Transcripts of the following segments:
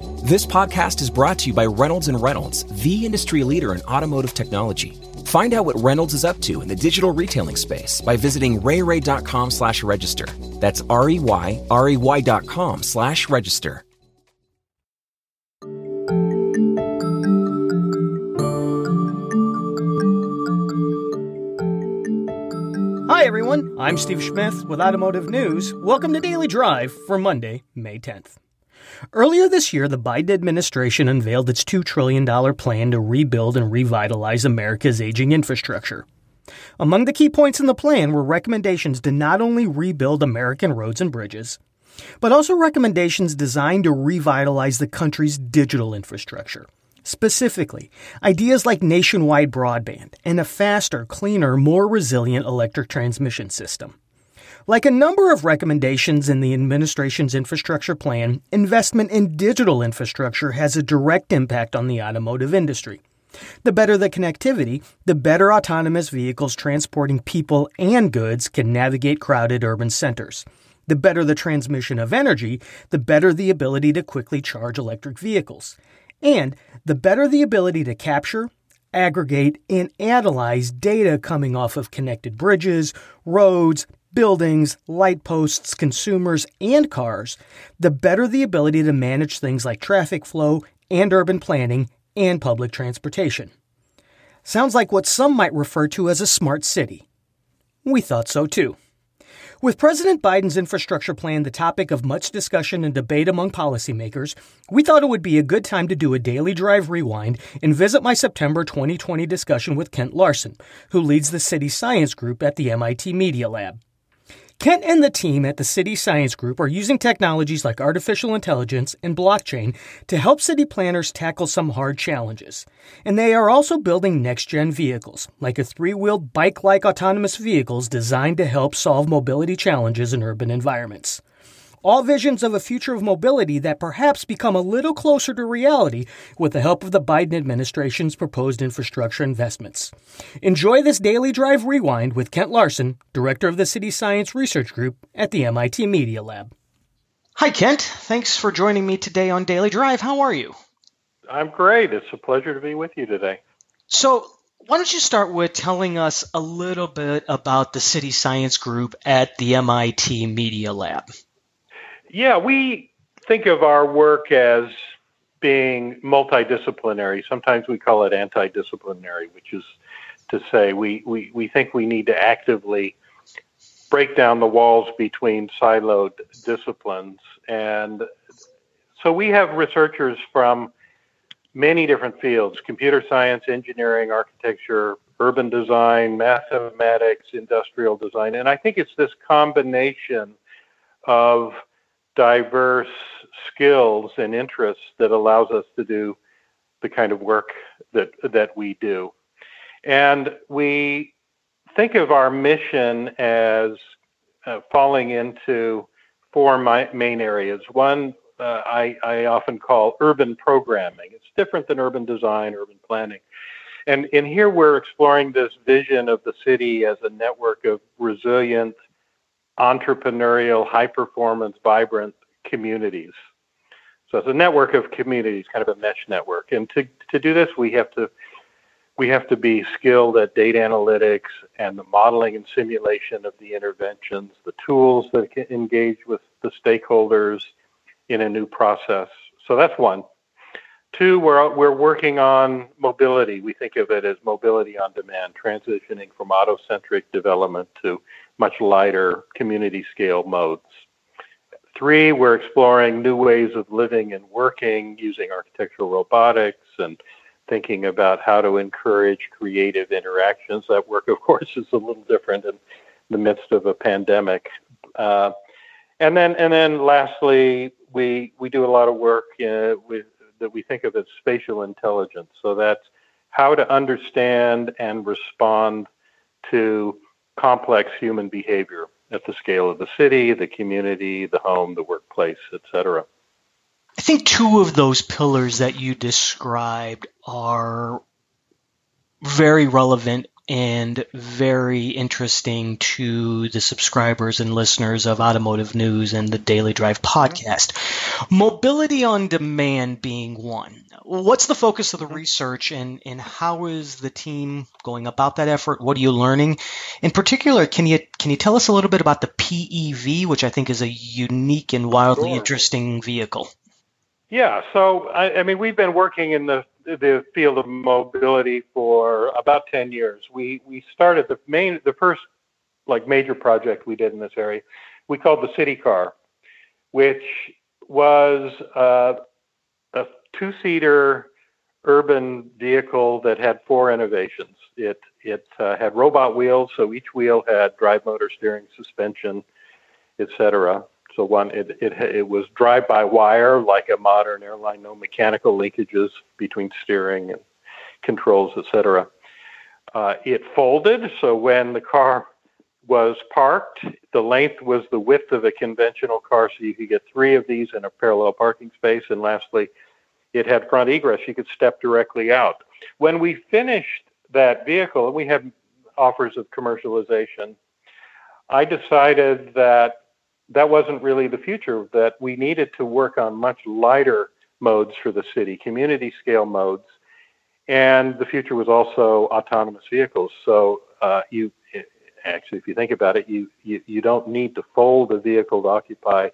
This podcast is brought to you by Reynolds and Reynolds, the industry leader in automotive technology. Find out what Reynolds is up to in the digital retailing space by visiting reyrey.com slash register. That's R-E-Y, R-E-Y dot com slash register. Hi, everyone. I'm Steve Smith with Automotive News. Welcome to Daily Drive for Monday, May 10th. Earlier this year, the Biden administration unveiled its $2 trillion plan to rebuild and revitalize America's aging infrastructure. Among the key points in the plan were recommendations to not only rebuild American roads and bridges, but also recommendations designed to revitalize the country's digital infrastructure. Specifically, ideas like nationwide broadband and a faster, cleaner, more resilient electric transmission system. Like a number of recommendations in the administration's infrastructure plan, investment in digital infrastructure has a direct impact on the automotive industry. The better the connectivity, the better autonomous vehicles transporting people and goods can navigate crowded urban centers. The better the transmission of energy, the better the ability to quickly charge electric vehicles. And the better the ability to capture, aggregate, and analyze data coming off of connected bridges, roads, buildings, light posts, consumers, and cars, the better the ability to manage things like traffic flow and urban planning and public transportation. Sounds like what some might refer to as a smart city. We thought so too. With President Biden's infrastructure plan the topic of much discussion and debate among policymakers, we thought it would be a good time to do a daily drive rewind and visit my September 2020 discussion with Kent Larson, who leads the City Science Group at the MIT Media Lab. Kent and the team at the City Science Group are using technologies like artificial intelligence and blockchain to help city planners tackle some hard challenges. And they are also building next gen vehicles, like a three wheeled bike like autonomous vehicles designed to help solve mobility challenges in urban environments all visions of a future of mobility that perhaps become a little closer to reality with the help of the Biden administration's proposed infrastructure investments. Enjoy this daily drive rewind with Kent Larson, director of the City Science Research Group at the MIT Media Lab. Hi, Kent. Thanks for joining me today on Daily Drive. How are you? I'm great. It's a pleasure to be with you today. So, why don't you start with telling us a little bit about the City Science Group at the MIT Media Lab? Yeah, we think of our work as being multidisciplinary. Sometimes we call it anti-disciplinary, which is to say we, we, we think we need to actively break down the walls between siloed disciplines. And so we have researchers from many different fields computer science, engineering, architecture, urban design, mathematics, industrial design. And I think it's this combination of diverse skills and interests that allows us to do the kind of work that that we do. And we think of our mission as uh, falling into four main areas. One uh, I, I, often call urban programming. It's different than urban design, urban planning. And in here, we're exploring this vision of the city as a network of resilient, entrepreneurial, high performance, vibrant communities. So it's a network of communities, kind of a mesh network. And to, to do this, we have to we have to be skilled at data analytics and the modeling and simulation of the interventions, the tools that can engage with the stakeholders in a new process. So that's one. Two, we're, we're working on mobility. We think of it as mobility on demand, transitioning from auto-centric development to much lighter community scale modes. Three, we're exploring new ways of living and working using architectural robotics and thinking about how to encourage creative interactions. That work, of course, is a little different in the midst of a pandemic. Uh, and then, and then, lastly, we we do a lot of work uh, with, that we think of as spatial intelligence. So that's how to understand and respond to complex human behavior at the scale of the city, the community, the home, the workplace, etc. I think two of those pillars that you described are very relevant and very interesting to the subscribers and listeners of Automotive News and the Daily Drive mm-hmm. podcast. Mobility on demand being one. What's the focus of the mm-hmm. research and, and how is the team going about that effort? What are you learning? In particular, can you can you tell us a little bit about the PEV, which I think is a unique and wildly sure. interesting vehicle? Yeah, so I, I mean, we've been working in the the field of mobility for about 10 years. We we started the main the first like major project we did in this area. We called the City Car, which was uh, a two-seater urban vehicle that had four innovations. It it uh, had robot wheels, so each wheel had drive motor, steering, suspension, etc. So one, it, it, it was drive-by-wire like a modern airline, no mechanical linkages between steering and controls, etc. Uh, it folded, so when the car was parked, the length was the width of a conventional car, so you could get three of these in a parallel parking space. And lastly, it had front egress; you could step directly out. When we finished that vehicle, and we had offers of commercialization, I decided that that wasn't really the future, that we needed to work on much lighter modes for the city, community scale modes. And the future was also autonomous vehicles. So uh, you actually, if you think about it, you, you, you don't need to fold a vehicle to occupy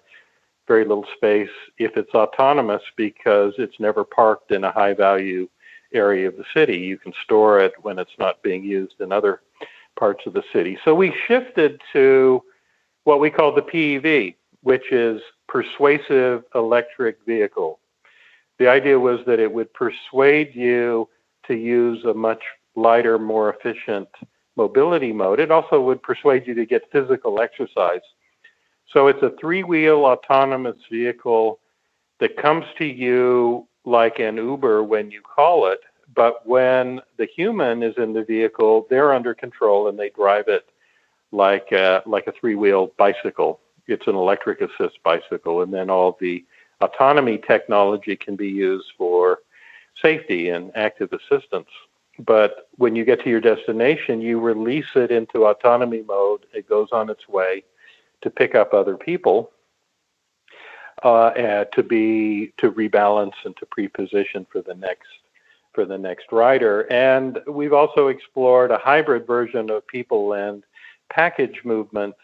very little space if it's autonomous because it's never parked in a high value area of the city. You can store it when it's not being used in other parts of the city. So we shifted to what we call the PEV, which is persuasive electric vehicle. The idea was that it would persuade you to use a much lighter, more efficient mobility mode. It also would persuade you to get physical exercise. So it's a three wheel autonomous vehicle that comes to you like an Uber when you call it, but when the human is in the vehicle, they're under control and they drive it like a, like a three wheel bicycle. It's an electric assist bicycle, and then all the autonomy technology can be used for safety and active assistance. But when you get to your destination, you release it into autonomy mode. It goes on its way to pick up other people, uh, to be to rebalance and to preposition for the next for the next rider. And we've also explored a hybrid version of people and package movement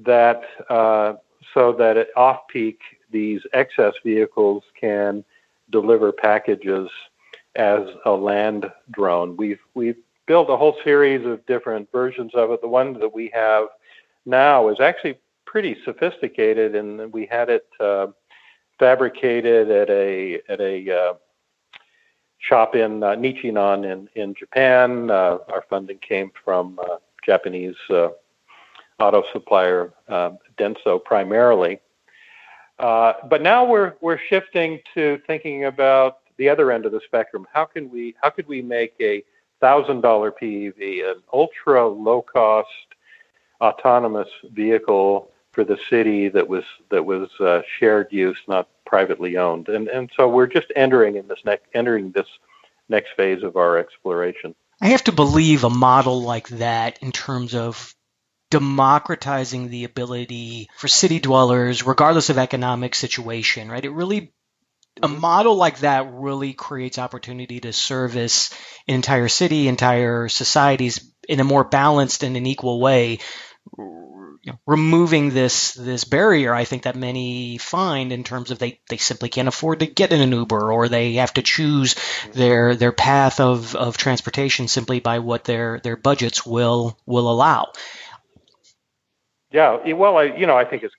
that uh, so that at off peak these excess vehicles can deliver packages as a land drone. We've we've built a whole series of different versions of it. The one that we have now is actually pretty sophisticated, and we had it uh, fabricated at a at a uh, shop in uh, Nichinon in in Japan. Uh, our funding came from uh, Japanese uh, auto supplier um, Denso primarily. Uh, but now we're we're shifting to thinking about the other end of the spectrum. How can we how could we make a thousand dollar PEV, an ultra low cost autonomous vehicle for the city that was that was uh, shared use, not privately owned. And and so we're just entering in this next entering this next phase of our exploration. I have to believe a model like that in terms of democratizing the ability for city dwellers, regardless of economic situation, right? It really a mm-hmm. model like that really creates opportunity to service an entire city, entire societies in a more balanced and an equal way you know, removing this this barrier, I think that many find in terms of they, they simply can't afford to get in an Uber or they have to choose their their path of, of transportation simply by what their their budgets will will allow. Yeah, well, I, you know, I think it's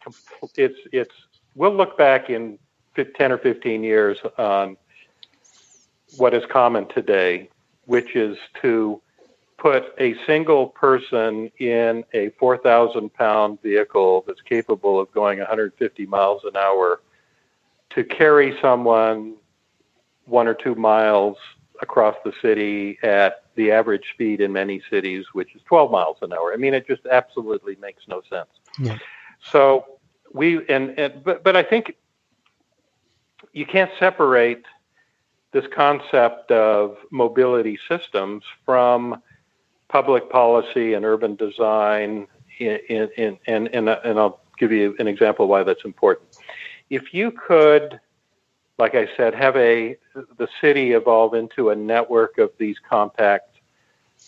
it's it's we'll look back in ten or fifteen years on what is common today, which is to put a single person in a 4,000 pound vehicle that's capable of going 150 miles an hour to carry someone one or two miles across the city at the average speed in many cities, which is 12 miles an hour. I mean, it just absolutely makes no sense. Yeah. So we and, and but but I think you can't separate this concept of mobility systems from public policy and urban design. In, in, in, and, and, and I'll give you an example why that's important. If you could, like I said, have a the city evolve into a network of these compact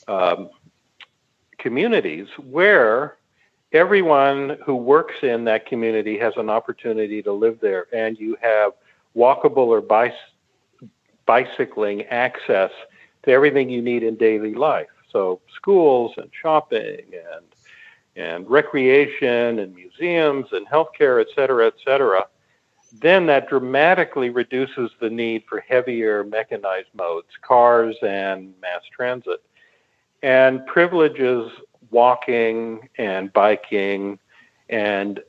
um, communities where everyone who works in that community has an opportunity to live there, and you have walkable or bicycling access to everything you need in daily life. So schools and shopping and and recreation and museums and healthcare, et cetera, et cetera, then that dramatically reduces the need for heavier mechanized modes, cars and mass transit, and privileges walking and biking and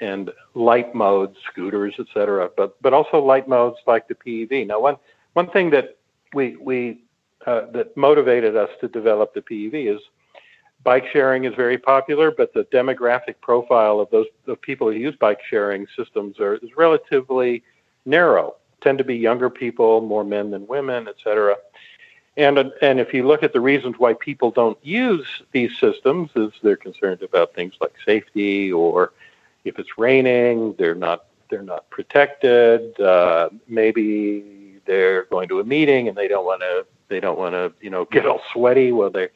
and light modes, scooters, et cetera, but but also light modes like the PEV. Now, one one thing that we we uh, that motivated us to develop the PEV is bike sharing is very popular, but the demographic profile of those of people who use bike sharing systems are is relatively narrow. Tend to be younger people, more men than women, et cetera. And and if you look at the reasons why people don't use these systems, is they're concerned about things like safety, or if it's raining, they're not they're not protected. Uh, maybe they're going to a meeting and they don't want to they don't want to you know get all sweaty while they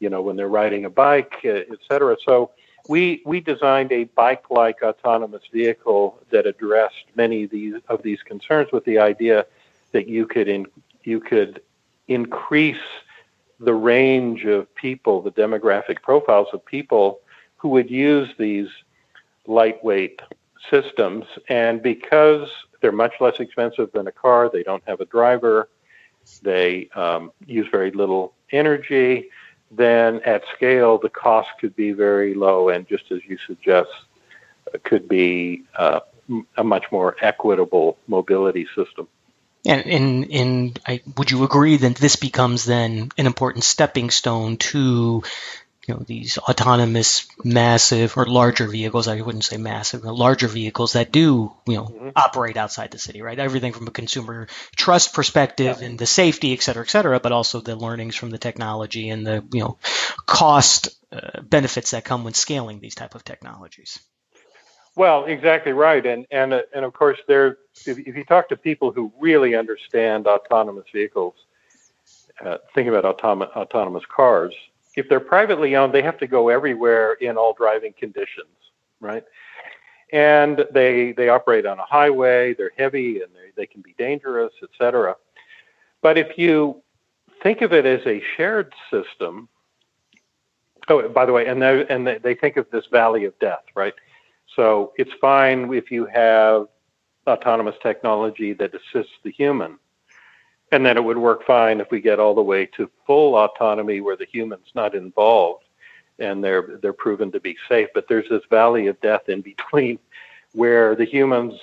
you know when they're riding a bike, uh, et cetera. So we we designed a bike-like autonomous vehicle that addressed many of these of these concerns with the idea that you could in, you could increase the range of people, the demographic profiles of people who would use these lightweight systems. And because they're much less expensive than a car, they don't have a driver, they um, use very little energy, then at scale, the cost could be very low. And just as you suggest, could be uh, a much more equitable mobility system. And I, would you agree that this becomes then an important stepping stone to you know these autonomous massive or larger vehicles I wouldn't say massive but larger vehicles that do you know mm-hmm. operate outside the city right everything from a consumer trust perspective yeah. and the safety et cetera et cetera but also the learnings from the technology and the you know cost uh, benefits that come when scaling these type of technologies well, exactly right, and and uh, and of course, there. If, if, you talk to people who really understand autonomous vehicles, uh, think about autonomous autonomous cars. If they're privately owned, they have to go everywhere in all driving conditions, right? And they they operate on a highway. They're heavy and they they can be dangerous, etc. But if you think of it as a shared system, oh, by the way, and they and they, they think of this valley of death, right? So it's fine if you have autonomous technology that assists the human. And then it would work fine if we get all the way to full autonomy where the human's not involved and they're they're proven to be safe. But there's this valley of death in between where the humans,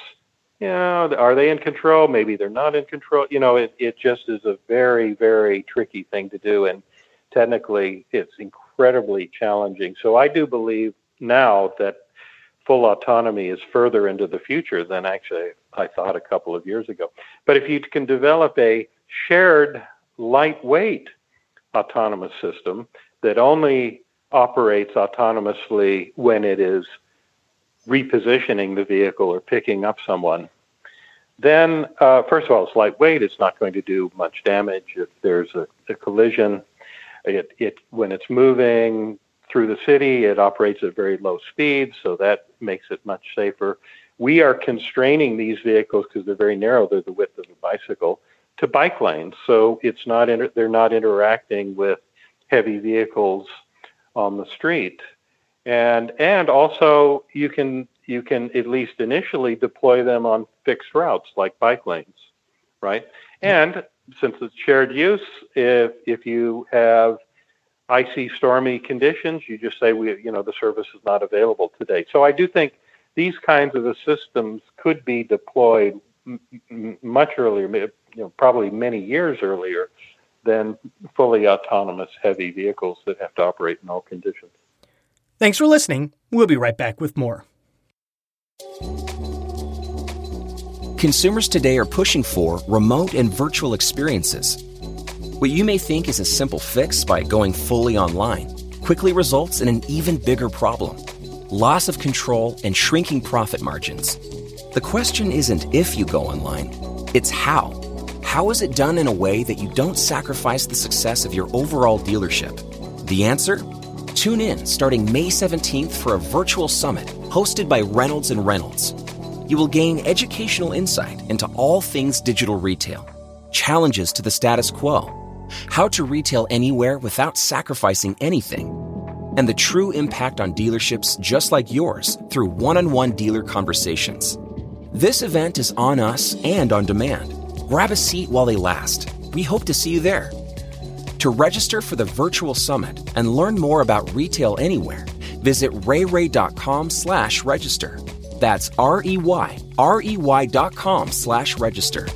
you know, are they in control? Maybe they're not in control. You know, it, it just is a very, very tricky thing to do. And technically it's incredibly challenging. So I do believe now that full autonomy is further into the future than actually I thought a couple of years ago. But if you can develop a shared lightweight autonomous system that only operates autonomously when it is repositioning the vehicle or picking up someone, then uh, first of all, it's lightweight. It's not going to do much damage if there's a, a collision. It, it when it's moving, through the city. It operates at very low speeds, so that makes it much safer. We are constraining these vehicles because they're very narrow; they're the width of a bicycle to bike lanes, so it's not inter- they're not interacting with heavy vehicles on the street. And and also you can you can at least initially deploy them on fixed routes like bike lanes, right? Hmm. And since it's shared use, if if you have icy, stormy conditions, you just say we, you know, the service is not available today. So I do think these kinds of systems could be deployed m- much earlier, you know, probably many years earlier than fully autonomous heavy vehicles that have to operate in all conditions. Thanks for listening. We'll be right back with more. Consumers today are pushing for remote and virtual experiences What you may think is a simple fix by going fully online quickly results in an even bigger problem loss of control and shrinking profit margins. The question isn't if you go online, it's how. How is it done in a way that you don't sacrifice the success of your overall dealership? The answer? Tune in starting May 17th for a virtual summit hosted by Reynolds and Reynolds. You will gain educational insight into all things digital retail, challenges to the status quo, how to retail anywhere without sacrificing anything, and the true impact on dealerships just like yours through one-on-one dealer conversations. This event is on us and on demand. Grab a seat while they last. We hope to see you there. To register for the virtual summit and learn more about retail anywhere, visit reyrey.com slash register. That's R-E-Y, R-E-Y dot com slash register.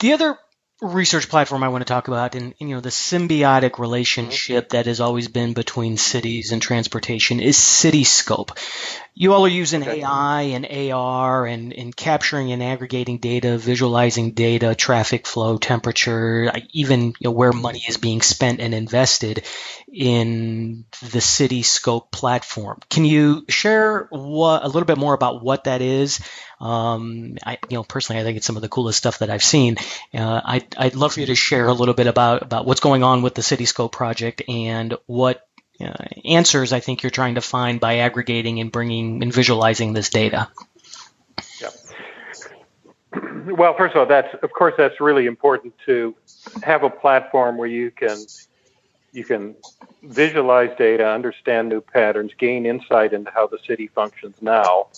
The other research platform I want to talk about and, and, you know the symbiotic mm-hmm. relationship that has always been between cities and transportation is Cityscope. You all are using. AI and AR and, and capturing and aggregating data, visualizing data, traffic flow, temperature, even you know, where money is being spent and invested in the Cityscope platform. Can you share what, a little bit more about what that is? Um, I, you know, personally, I think it's some of the coolest stuff that I've seen. Uh, I'd, I'd love for you to share a little bit about, about what's going on with the Cityscope project and what uh, answers I think you're trying to find by aggregating and bringing and visualizing this data. Well, first of all, that's of course that's really important to have a platform where you can you can visualize data, understand new patterns, gain insight into how the city functions now.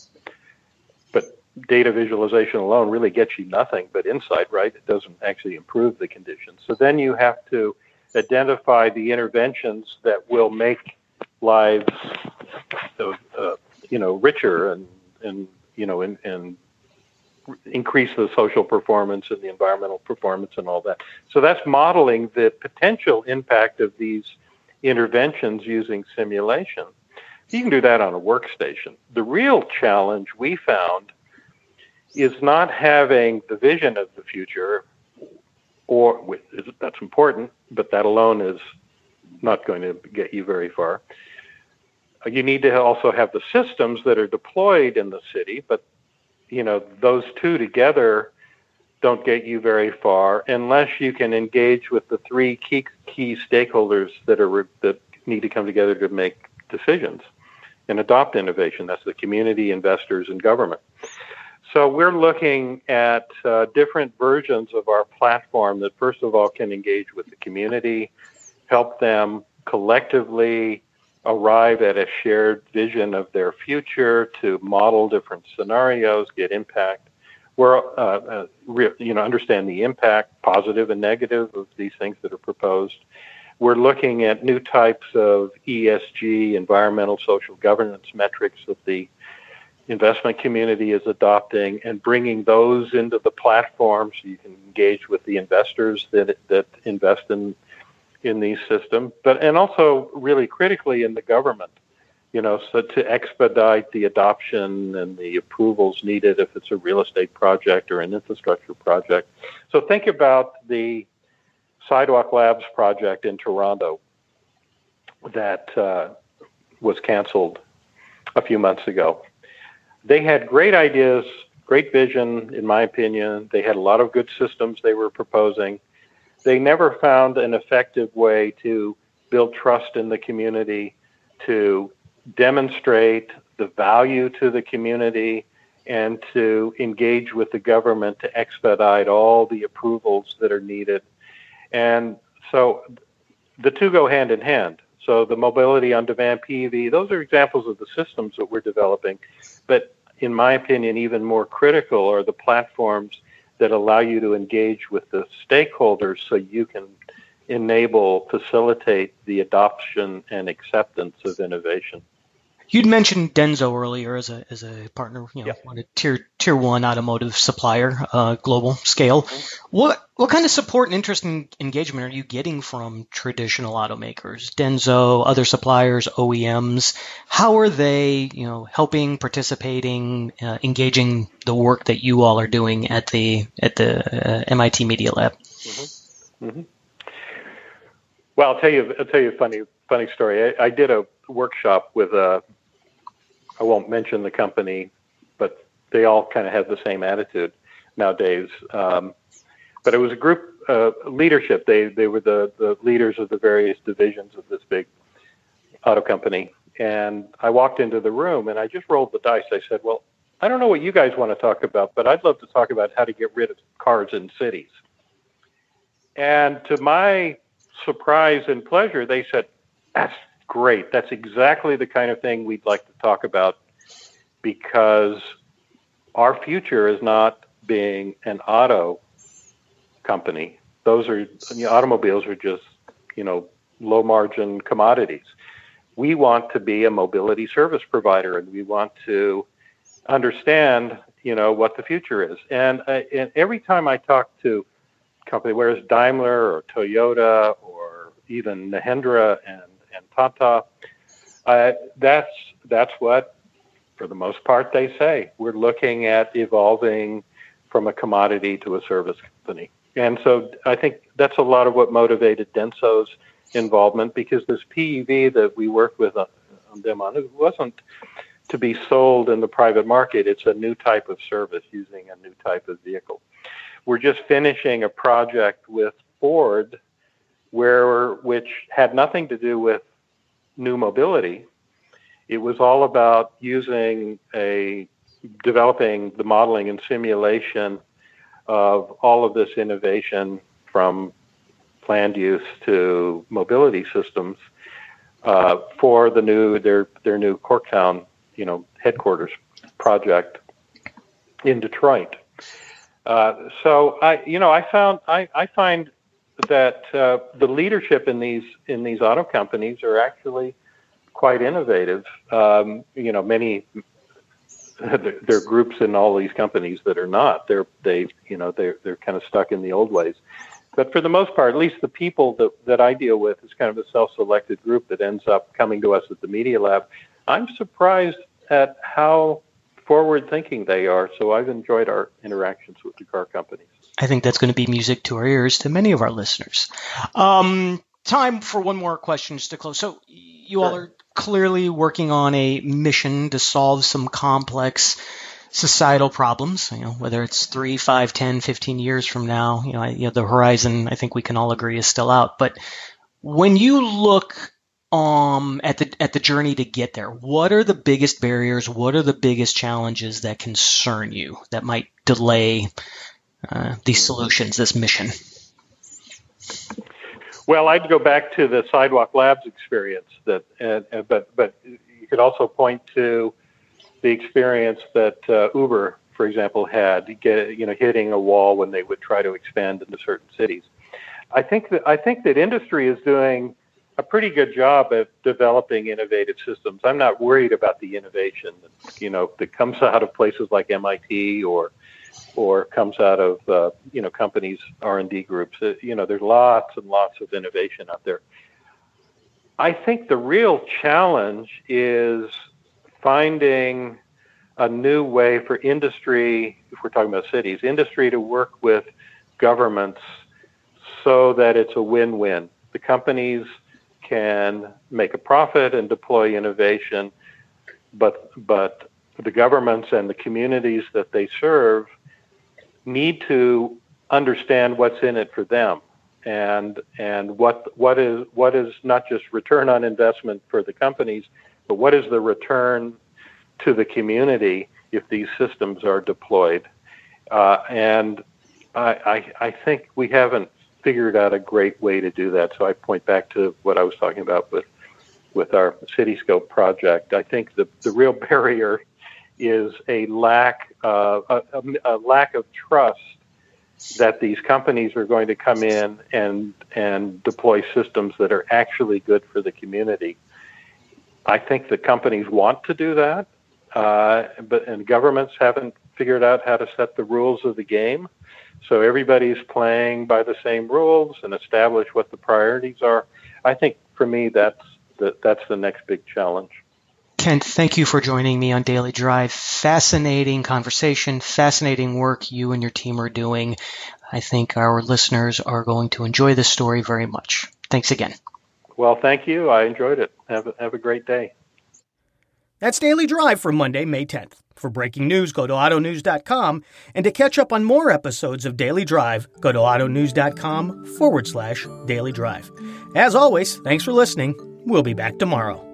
Data visualization alone really gets you nothing but insight, right? It doesn't actually improve the conditions. So then you have to identify the interventions that will make lives, uh, uh, you know, richer and and you know and, and increase the social performance and the environmental performance and all that. So that's modeling the potential impact of these interventions using simulation. You can do that on a workstation. The real challenge we found is not having the vision of the future or with, that's important, but that alone is not going to get you very far. You need to also have the systems that are deployed in the city, but you know those two together don't get you very far unless you can engage with the three key key stakeholders that are that need to come together to make decisions and adopt innovation. That's the community, investors, and government. So we're looking at uh, different versions of our platform that, first of all, can engage with the community, help them collectively arrive at a shared vision of their future, to model different scenarios, get impact. We're, uh, uh, you know, understand the impact, positive and negative, of these things that are proposed. We're looking at new types of ESG, environmental, social governance metrics that the investment community is adopting and bringing those into the platform so you can engage with the investors that that invest in in these systems but and also really critically in the government you know so to expedite the adoption and the approvals needed if it's a real estate project or an infrastructure project. So think about the sidewalk labs project in toronto that uh, was canceled a few months ago they had great ideas, great vision, in my opinion. They had a lot of good systems they were proposing. They never found an effective way to build trust in the community, to demonstrate the value to the community, and to engage with the government to expedite all the approvals that are needed. And so the two go hand in hand. So the mobility on demand PEV, those are examples of the systems that we're developing. But in my opinion, even more critical are the platforms that allow you to engage with the stakeholders so you can enable, facilitate the adoption and acceptance of innovation. You'd mentioned Denso earlier as a as a partner, you know, yep. on a tier tier one automotive supplier, uh, global scale. What what kind of support and interest and engagement are you getting from traditional automakers, Denso, other suppliers, OEMs? How are they, you know, helping, participating, uh, engaging the work that you all are doing at the at the uh, MIT Media Lab? Mm-hmm. Mm-hmm. Well, I'll tell you I'll tell you a funny funny story. I, I did a workshop with a I won't mention the company, but they all kind of have the same attitude nowadays. Um, but it was a group uh, leadership. They they were the the leaders of the various divisions of this big auto company. And I walked into the room and I just rolled the dice. I said, "Well, I don't know what you guys want to talk about, but I'd love to talk about how to get rid of cars in cities." And to my surprise and pleasure, they said, "That's great. That's exactly the kind of thing we'd like to talk about because our future is not being an auto company. Those are you know, automobiles are just you know low margin commodities. We want to be a mobility service provider, and we want to understand you know what the future is. And, uh, and every time I talk to company, whether it's Daimler or Toyota or even Mahindra and and Tata. Uh, that's that's what, for the most part, they say. We're looking at evolving from a commodity to a service company, and so I think that's a lot of what motivated Denso's involvement because this PEV that we worked with on them on it wasn't to be sold in the private market. It's a new type of service using a new type of vehicle. We're just finishing a project with Ford where which had nothing to do with new mobility. It was all about using a developing the modeling and simulation of all of this innovation from planned use to mobility systems uh, for the new their their new Corktown you know headquarters project in Detroit. Uh, so I you know I found I, I find that uh, the leadership in these in these auto companies are actually quite innovative. Um, you know, many there are groups in all these companies that are not. They're they you know they're they're kind of stuck in the old ways. But for the most part, at least the people that, that I deal with is kind of a self-selected group that ends up coming to us at the Media Lab. I'm surprised at how forward-thinking they are. So I've enjoyed our interactions with the car companies. I think that's going to be music to our ears to many of our listeners. Um, time for one more question just to close. So you sure. all are clearly working on a mission to solve some complex societal problems, you know, whether it's three, five, 10, 15 years from now, you know, you know, the horizon, I think we can all agree is still out. But when you look um, at the at the journey to get there, what are the biggest barriers? What are the biggest challenges that concern you that might delay uh, these solutions, this mission? Well, I'd go back to the Sidewalk Labs experience. That, uh, but but you could also point to the experience that uh, Uber, for example, had, get, you know, hitting a wall when they would try to expand into certain cities. I think that I think that industry is doing a pretty good job of developing innovative systems. I'm not worried about the innovation, you know, that comes out of places like MIT or or comes out of uh, you know companies r&d groups. Uh, you know there's lots and lots of innovation out there. I think the real challenge is finding a new way for industry if we're talking about cities industry to work with governments so that it's a win-win. The companies can make a profit and deploy innovation but but the governments and the communities that they serve need to understand what's in it for them and and what what is what is not just return on investment for the companies, but what is the return to the community if these systems are deployed. Uh, and I, I, I think we haven't figured out a great way to do that. So I point back to what I was talking about with with our Cityscope project. I think the the real barrier is a lack uh, a, a, lack of trust that these companies are going to come in and and deploy systems that are actually good for the community. I think the companies want to do that, uh, but and governments haven't figured out how to set the rules of the game. So everybody's playing by the same rules and establish what the priorities are. I think for me, that's the, that's the next big challenge. Kent, thank you for joining me on Daily Drive. Fascinating conversation, fascinating work you and your team are doing. I think our listeners are going to enjoy this story very much. Thanks again. Well, thank you. I enjoyed it. Have a, have a great day. That's Daily Drive for Monday, May 10th. For breaking news, go to autonews.com. And to catch up on more episodes of Daily Drive, go to autonews.com forward slash daily drive. As always, thanks for listening. We'll be back tomorrow.